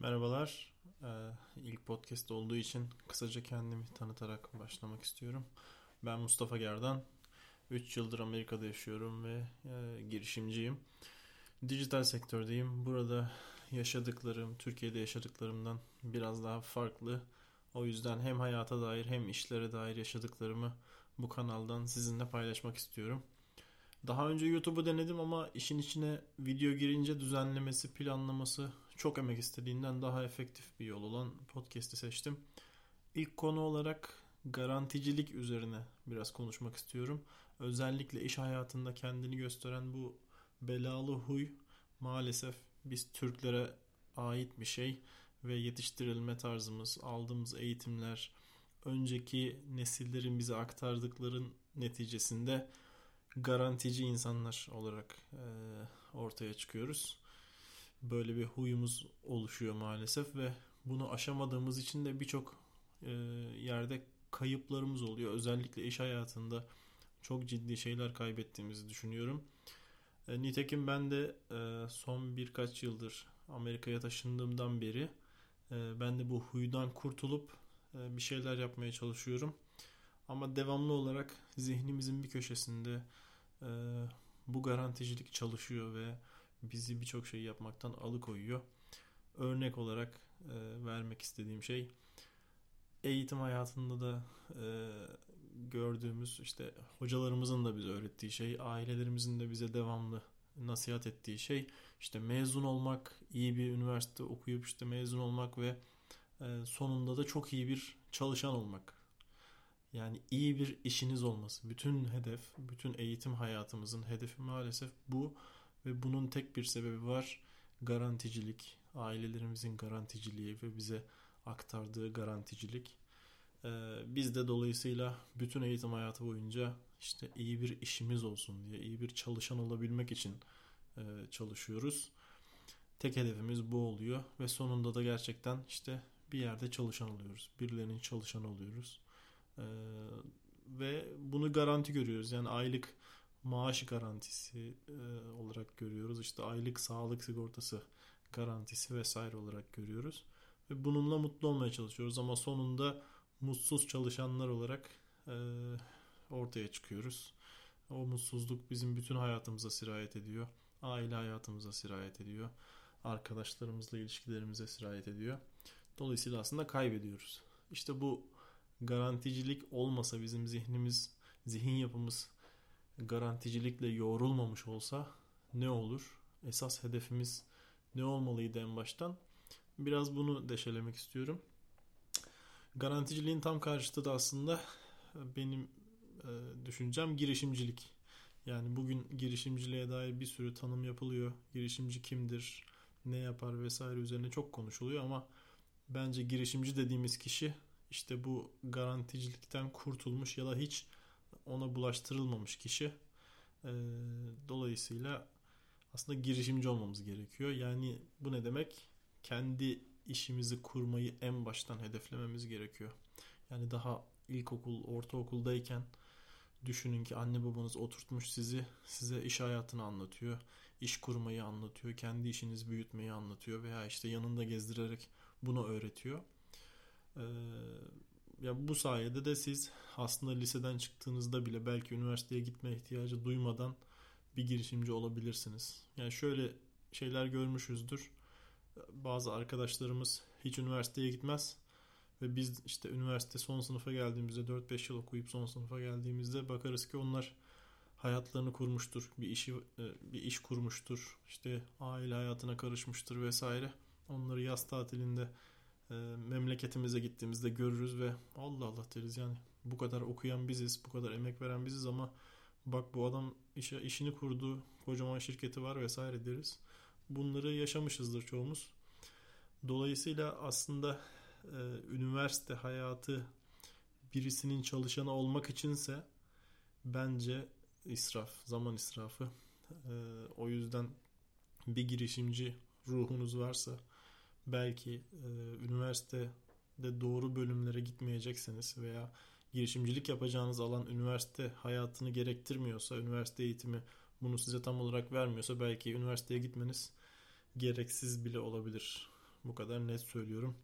Merhabalar. Ee, ilk podcast olduğu için kısaca kendimi tanıtarak başlamak istiyorum. Ben Mustafa Gerdan. 3 yıldır Amerika'da yaşıyorum ve e, girişimciyim. Dijital sektördeyim. Burada yaşadıklarım, Türkiye'de yaşadıklarımdan biraz daha farklı. O yüzden hem hayata dair hem işlere dair yaşadıklarımı bu kanaldan sizinle paylaşmak istiyorum. Daha önce YouTube'u denedim ama işin içine video girince düzenlemesi, planlaması çok emek istediğinden daha efektif bir yol olan podcast'i seçtim. İlk konu olarak garanticilik üzerine biraz konuşmak istiyorum. Özellikle iş hayatında kendini gösteren bu belalı huy maalesef biz Türklere ait bir şey ve yetiştirilme tarzımız, aldığımız eğitimler, önceki nesillerin bize aktardıkların neticesinde garantici insanlar olarak e, ortaya çıkıyoruz. Böyle bir huyumuz oluşuyor maalesef ve bunu aşamadığımız için de birçok e, yerde kayıplarımız oluyor. Özellikle iş hayatında çok ciddi şeyler kaybettiğimizi düşünüyorum. E, nitekim ben de e, son birkaç yıldır Amerika'ya taşındığımdan beri e, ben de bu huydan kurtulup e, bir şeyler yapmaya çalışıyorum. Ama devamlı olarak zihnimizin bir köşesinde e, bu garanticilik çalışıyor ve bizi birçok şey yapmaktan alıkoyuyor. Örnek olarak e, vermek istediğim şey eğitim hayatında da e, gördüğümüz işte hocalarımızın da bize öğrettiği şey, ailelerimizin de bize devamlı nasihat ettiği şey işte mezun olmak, iyi bir üniversite okuyup işte mezun olmak ve e, sonunda da çok iyi bir çalışan olmak. Yani iyi bir işiniz olması. Bütün hedef, bütün eğitim hayatımızın hedefi maalesef bu ve bunun tek bir sebebi var. Garanticilik, ailelerimizin garanticiliği ve bize aktardığı garanticilik. Ee, biz de dolayısıyla bütün eğitim hayatı boyunca işte iyi bir işimiz olsun diye, iyi bir çalışan olabilmek için e, çalışıyoruz. Tek hedefimiz bu oluyor ve sonunda da gerçekten işte bir yerde çalışan oluyoruz. Birilerinin çalışanı oluyoruz. Ee, ve bunu garanti görüyoruz. Yani aylık maaş garantisi e, olarak görüyoruz. İşte aylık sağlık sigortası garantisi vesaire olarak görüyoruz. Ve bununla mutlu olmaya çalışıyoruz ama sonunda mutsuz çalışanlar olarak e, ortaya çıkıyoruz. O mutsuzluk bizim bütün hayatımıza sirayet ediyor. Aile hayatımıza sirayet ediyor. Arkadaşlarımızla ilişkilerimize sirayet ediyor. Dolayısıyla aslında kaybediyoruz. İşte bu garanticilik olmasa bizim zihnimiz, zihin yapımız garanticilikle yoğrulmamış olsa ne olur? Esas hedefimiz ne olmalıydı en baştan? Biraz bunu deşelemek istiyorum. Garanticiliğin tam karşıtı da aslında benim e, düşüncem girişimcilik. Yani bugün girişimciliğe dair bir sürü tanım yapılıyor. Girişimci kimdir, ne yapar vesaire üzerine çok konuşuluyor ama bence girişimci dediğimiz kişi işte bu garanticilikten kurtulmuş ya da hiç ona bulaştırılmamış kişi. E, dolayısıyla aslında girişimci olmamız gerekiyor. Yani bu ne demek? Kendi işimizi kurmayı en baştan hedeflememiz gerekiyor. Yani daha ilkokul, ortaokuldayken düşünün ki anne babanız oturtmuş sizi, size iş hayatını anlatıyor, iş kurmayı anlatıyor, kendi işinizi büyütmeyi anlatıyor veya işte yanında gezdirerek bunu öğretiyor. Ee, ya bu sayede de siz aslında liseden çıktığınızda bile belki üniversiteye gitme ihtiyacı duymadan bir girişimci olabilirsiniz. Yani şöyle şeyler görmüşüzdür. Bazı arkadaşlarımız hiç üniversiteye gitmez ve biz işte üniversite son sınıfa geldiğimizde 4-5 yıl okuyup son sınıfa geldiğimizde bakarız ki onlar hayatlarını kurmuştur. Bir işi e, bir iş kurmuştur. İşte aile hayatına karışmıştır vesaire. Onları yaz tatilinde e, memleketimize gittiğimizde görürüz ve Allah Allah deriz yani bu kadar okuyan biziz, bu kadar emek veren biziz ama bak bu adam işe, işini kurdu, kocaman şirketi var vesaire deriz. Bunları yaşamışızdır çoğumuz. Dolayısıyla aslında e, üniversite hayatı birisinin çalışanı olmak içinse bence israf, zaman israfı. E, o yüzden bir girişimci ruhunuz varsa belki e, üniversitede doğru bölümlere gitmeyecekseniz veya girişimcilik yapacağınız alan üniversite hayatını gerektirmiyorsa, üniversite eğitimi bunu size tam olarak vermiyorsa belki üniversiteye gitmeniz gereksiz bile olabilir. Bu kadar net söylüyorum.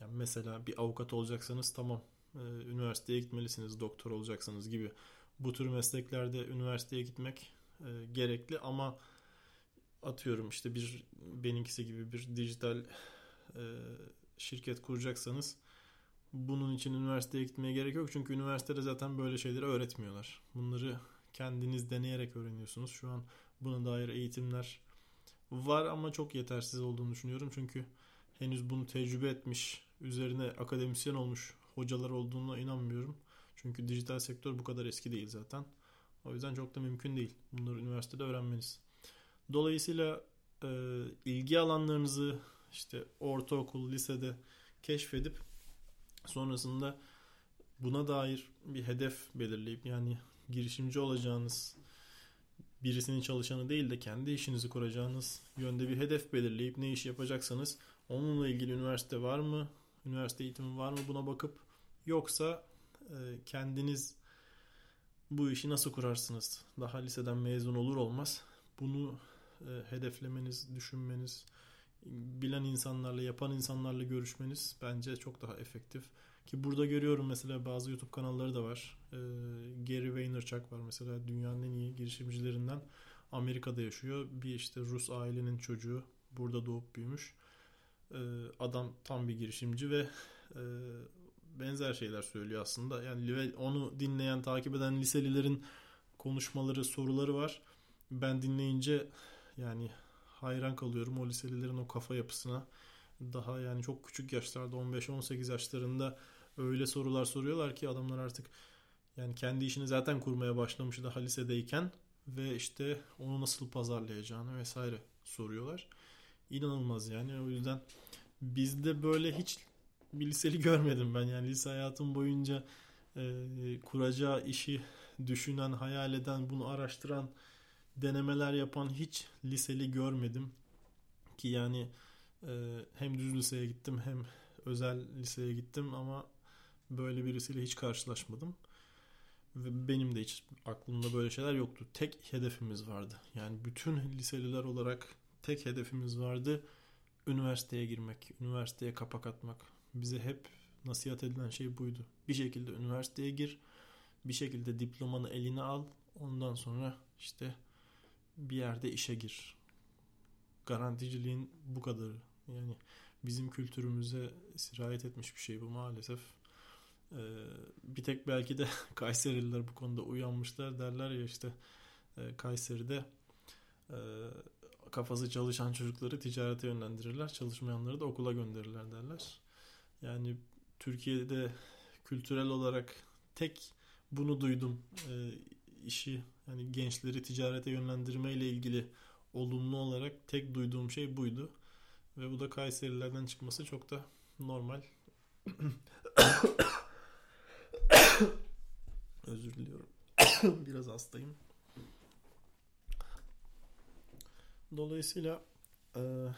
Yani mesela bir avukat olacaksanız tamam e, üniversiteye gitmelisiniz doktor olacaksanız gibi. Bu tür mesleklerde üniversiteye gitmek e, gerekli ama atıyorum işte bir benimkisi gibi bir dijital e, şirket kuracaksanız bunun için üniversiteye gitmeye gerek yok. Çünkü üniversitede zaten böyle şeyleri öğretmiyorlar. Bunları kendiniz deneyerek öğreniyorsunuz. Şu an buna dair eğitimler var ama çok yetersiz olduğunu düşünüyorum. Çünkü henüz bunu tecrübe etmiş, üzerine akademisyen olmuş hocalar olduğuna inanmıyorum. Çünkü dijital sektör bu kadar eski değil zaten. O yüzden çok da mümkün değil. Bunları üniversitede öğrenmeniz. Dolayısıyla e, ilgi alanlarınızı işte ortaokul, lisede keşfedip sonrasında buna dair bir hedef belirleyip yani girişimci olacağınız birisinin çalışanı değil de kendi işinizi kuracağınız yönde bir hedef belirleyip ne iş yapacaksanız onunla ilgili üniversite var mı? Üniversite eğitimi var mı? Buna bakıp yoksa e, kendiniz bu işi nasıl kurarsınız? Daha liseden mezun olur olmaz bunu e, hedeflemeniz, düşünmeniz, bilen insanlarla, yapan insanlarla görüşmeniz bence çok daha efektif. Ki burada görüyorum mesela bazı YouTube kanalları da var. E, Gary Vaynerchuk var mesela dünyanın en iyi girişimcilerinden. Amerika'da yaşıyor. Bir işte Rus ailenin çocuğu. Burada doğup büyümüş. E, adam tam bir girişimci ve benzer şeyler söylüyor aslında. Yani onu dinleyen, takip eden liselilerin konuşmaları, soruları var. Ben dinleyince yani hayran kalıyorum o liselilerin o kafa yapısına. Daha yani çok küçük yaşlarda 15-18 yaşlarında öyle sorular soruyorlar ki adamlar artık yani kendi işini zaten kurmaya başlamış daha lisedeyken ve işte onu nasıl pazarlayacağını vesaire soruyorlar. İnanılmaz yani o yüzden bizde böyle hiç bir liseli görmedim ben yani lise hayatım boyunca e, kuracağı işi düşünen, hayal eden, bunu araştıran, denemeler yapan hiç liseli görmedim. Ki yani e, hem düz liseye gittim hem özel liseye gittim ama böyle birisiyle hiç karşılaşmadım. Ve benim de hiç aklımda böyle şeyler yoktu. Tek hedefimiz vardı. Yani bütün liseliler olarak tek hedefimiz vardı. Üniversiteye girmek, üniversiteye kapak atmak. Bize hep nasihat edilen şey buydu. Bir şekilde üniversiteye gir, bir şekilde diplomanı eline al. Ondan sonra işte bir yerde işe gir. Garanticiliğin bu kadarı. Yani bizim kültürümüze sirayet etmiş bir şey bu maalesef. Ee, bir tek belki de Kayserililer bu konuda uyanmışlar derler ya işte e, Kayseri'de e, kafası çalışan çocukları ticarete yönlendirirler. Çalışmayanları da okula gönderirler derler. Yani Türkiye'de kültürel olarak tek bunu duydum. E, işi hani gençleri ticarete yönlendirme ile ilgili olumlu olarak tek duyduğum şey buydu. Ve bu da Kayserilerden çıkması çok da normal. Özür diliyorum. Biraz hastayım. Dolayısıyla e,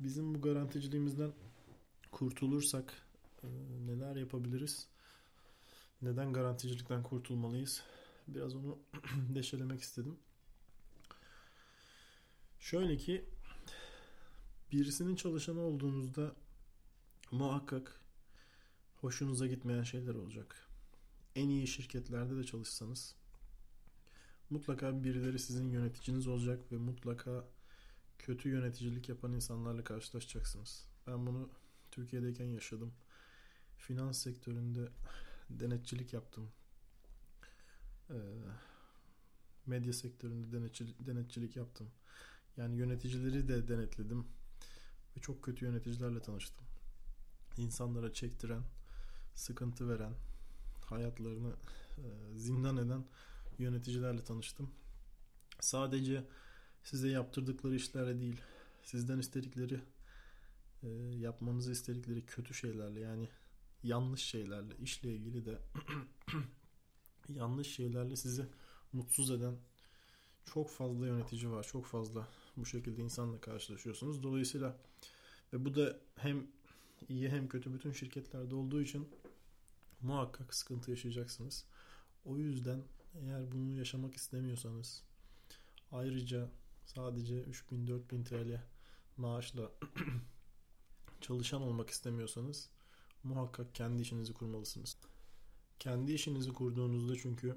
bizim bu garanticiliğimizden kurtulursak e, neler yapabiliriz? Neden garanticilikten kurtulmalıyız? Biraz onu deşelemek istedim. Şöyle ki birisinin çalışanı olduğunuzda muhakkak hoşunuza gitmeyen şeyler olacak. En iyi şirketlerde de çalışsanız mutlaka birileri sizin yöneticiniz olacak ve mutlaka kötü yöneticilik yapan insanlarla karşılaşacaksınız. Ben bunu Türkiye'deyken yaşadım. Finans sektöründe denetçilik yaptım. Ee, medya sektöründe denetçilik, yaptım. Yani yöneticileri de denetledim. Ve çok kötü yöneticilerle tanıştım. İnsanlara çektiren, sıkıntı veren, hayatlarını e, zindan eden yöneticilerle tanıştım. Sadece size yaptırdıkları işlerle değil, sizden istedikleri, e, yapmanızı istedikleri kötü şeylerle yani yanlış şeylerle, işle ilgili de yanlış şeylerle sizi mutsuz eden çok fazla yönetici var. Çok fazla bu şekilde insanla karşılaşıyorsunuz. Dolayısıyla ve bu da hem iyi hem kötü bütün şirketlerde olduğu için muhakkak sıkıntı yaşayacaksınız. O yüzden eğer bunu yaşamak istemiyorsanız ayrıca sadece 3000-4000 TL maaşla çalışan olmak istemiyorsanız muhakkak kendi işinizi kurmalısınız. Kendi işinizi kurduğunuzda çünkü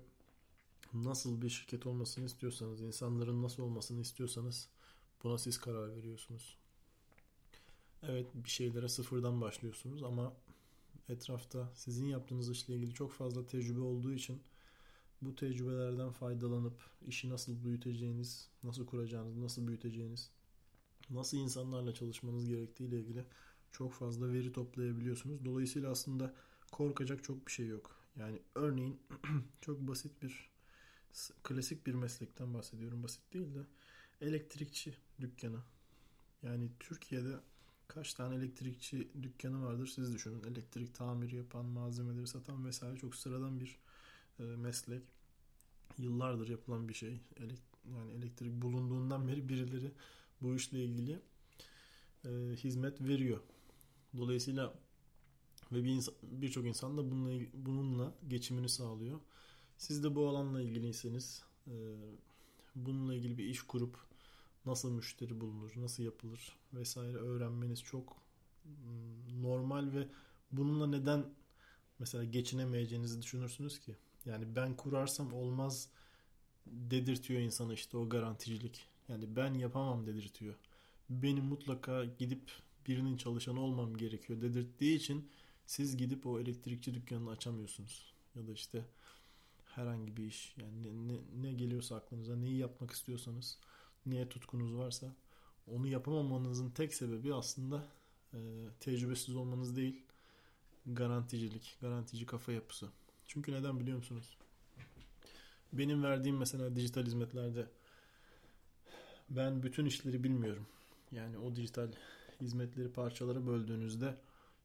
nasıl bir şirket olmasını istiyorsanız, insanların nasıl olmasını istiyorsanız buna siz karar veriyorsunuz. Evet bir şeylere sıfırdan başlıyorsunuz ama etrafta sizin yaptığınız işle ilgili çok fazla tecrübe olduğu için bu tecrübelerden faydalanıp işi nasıl büyüteceğiniz, nasıl kuracağınız, nasıl büyüteceğiniz, nasıl insanlarla çalışmanız gerektiği ile ilgili çok fazla veri toplayabiliyorsunuz. Dolayısıyla aslında korkacak çok bir şey yok. Yani örneğin çok basit bir klasik bir meslekten bahsediyorum. Basit değil de elektrikçi dükkanı. Yani Türkiye'de kaç tane elektrikçi dükkanı vardır siz düşünün. Elektrik tamir yapan, malzemeleri satan vesaire çok sıradan bir e, meslek. Yıllardır yapılan bir şey. Elek, yani elektrik bulunduğundan beri birileri bu işle ilgili e, hizmet veriyor. Dolayısıyla ve bir insan, birçok insan da bununla, bununla geçimini sağlıyor. Siz de bu alanla ilgiliyseniz e, bununla ilgili bir iş kurup nasıl müşteri bulunur, nasıl yapılır vesaire öğrenmeniz çok normal ve bununla neden mesela geçinemeyeceğinizi düşünürsünüz ki. Yani ben kurarsam olmaz dedirtiyor insanı işte o garanticilik. Yani ben yapamam dedirtiyor. Benim mutlaka gidip birinin çalışanı olmam gerekiyor dedirttiği için siz gidip o elektrikçi dükkanını açamıyorsunuz. Ya da işte herhangi bir iş yani ne, ne, ne geliyorsa aklınıza neyi yapmak istiyorsanız neye tutkunuz varsa onu yapamamanızın tek sebebi aslında e, tecrübesiz olmanız değil garanticilik, garantici kafa yapısı. Çünkü neden biliyor musunuz? Benim verdiğim mesela dijital hizmetlerde ben bütün işleri bilmiyorum. Yani o dijital hizmetleri parçalara böldüğünüzde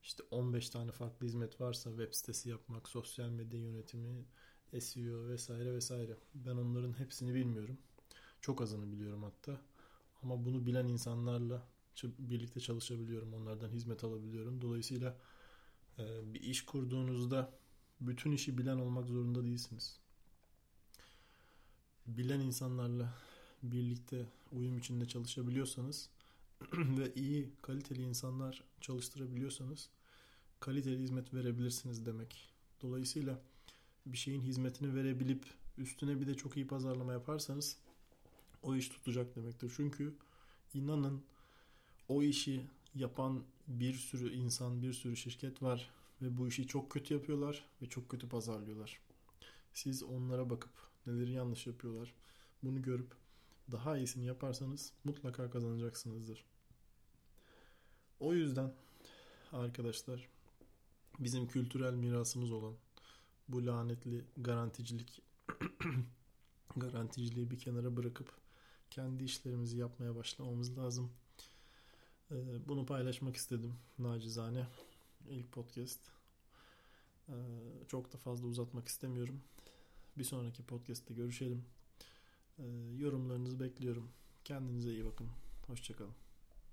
işte 15 tane farklı hizmet varsa web sitesi yapmak, sosyal medya yönetimi, SEO vesaire vesaire. Ben onların hepsini bilmiyorum. Çok azını biliyorum hatta. Ama bunu bilen insanlarla birlikte çalışabiliyorum. Onlardan hizmet alabiliyorum. Dolayısıyla e, bir iş kurduğunuzda bütün işi bilen olmak zorunda değilsiniz. Bilen insanlarla birlikte uyum içinde çalışabiliyorsanız ve iyi kaliteli insanlar çalıştırabiliyorsanız kaliteli hizmet verebilirsiniz demek. Dolayısıyla bir şeyin hizmetini verebilip üstüne bir de çok iyi pazarlama yaparsanız o iş tutacak demektir. Çünkü inanın o işi yapan bir sürü insan, bir sürü şirket var ve bu işi çok kötü yapıyorlar ve çok kötü pazarlıyorlar. Siz onlara bakıp neleri yanlış yapıyorlar bunu görüp daha iyisini yaparsanız mutlaka kazanacaksınızdır. O yüzden arkadaşlar bizim kültürel mirasımız olan bu lanetli garanticilik garanticiliği bir kenara bırakıp kendi işlerimizi yapmaya başlamamız lazım. Ee, bunu paylaşmak istedim nacizane. ilk podcast. Ee, çok da fazla uzatmak istemiyorum. Bir sonraki podcast'te görüşelim. Ee, yorumlarınızı bekliyorum. Kendinize iyi bakın. Hoşçakalın.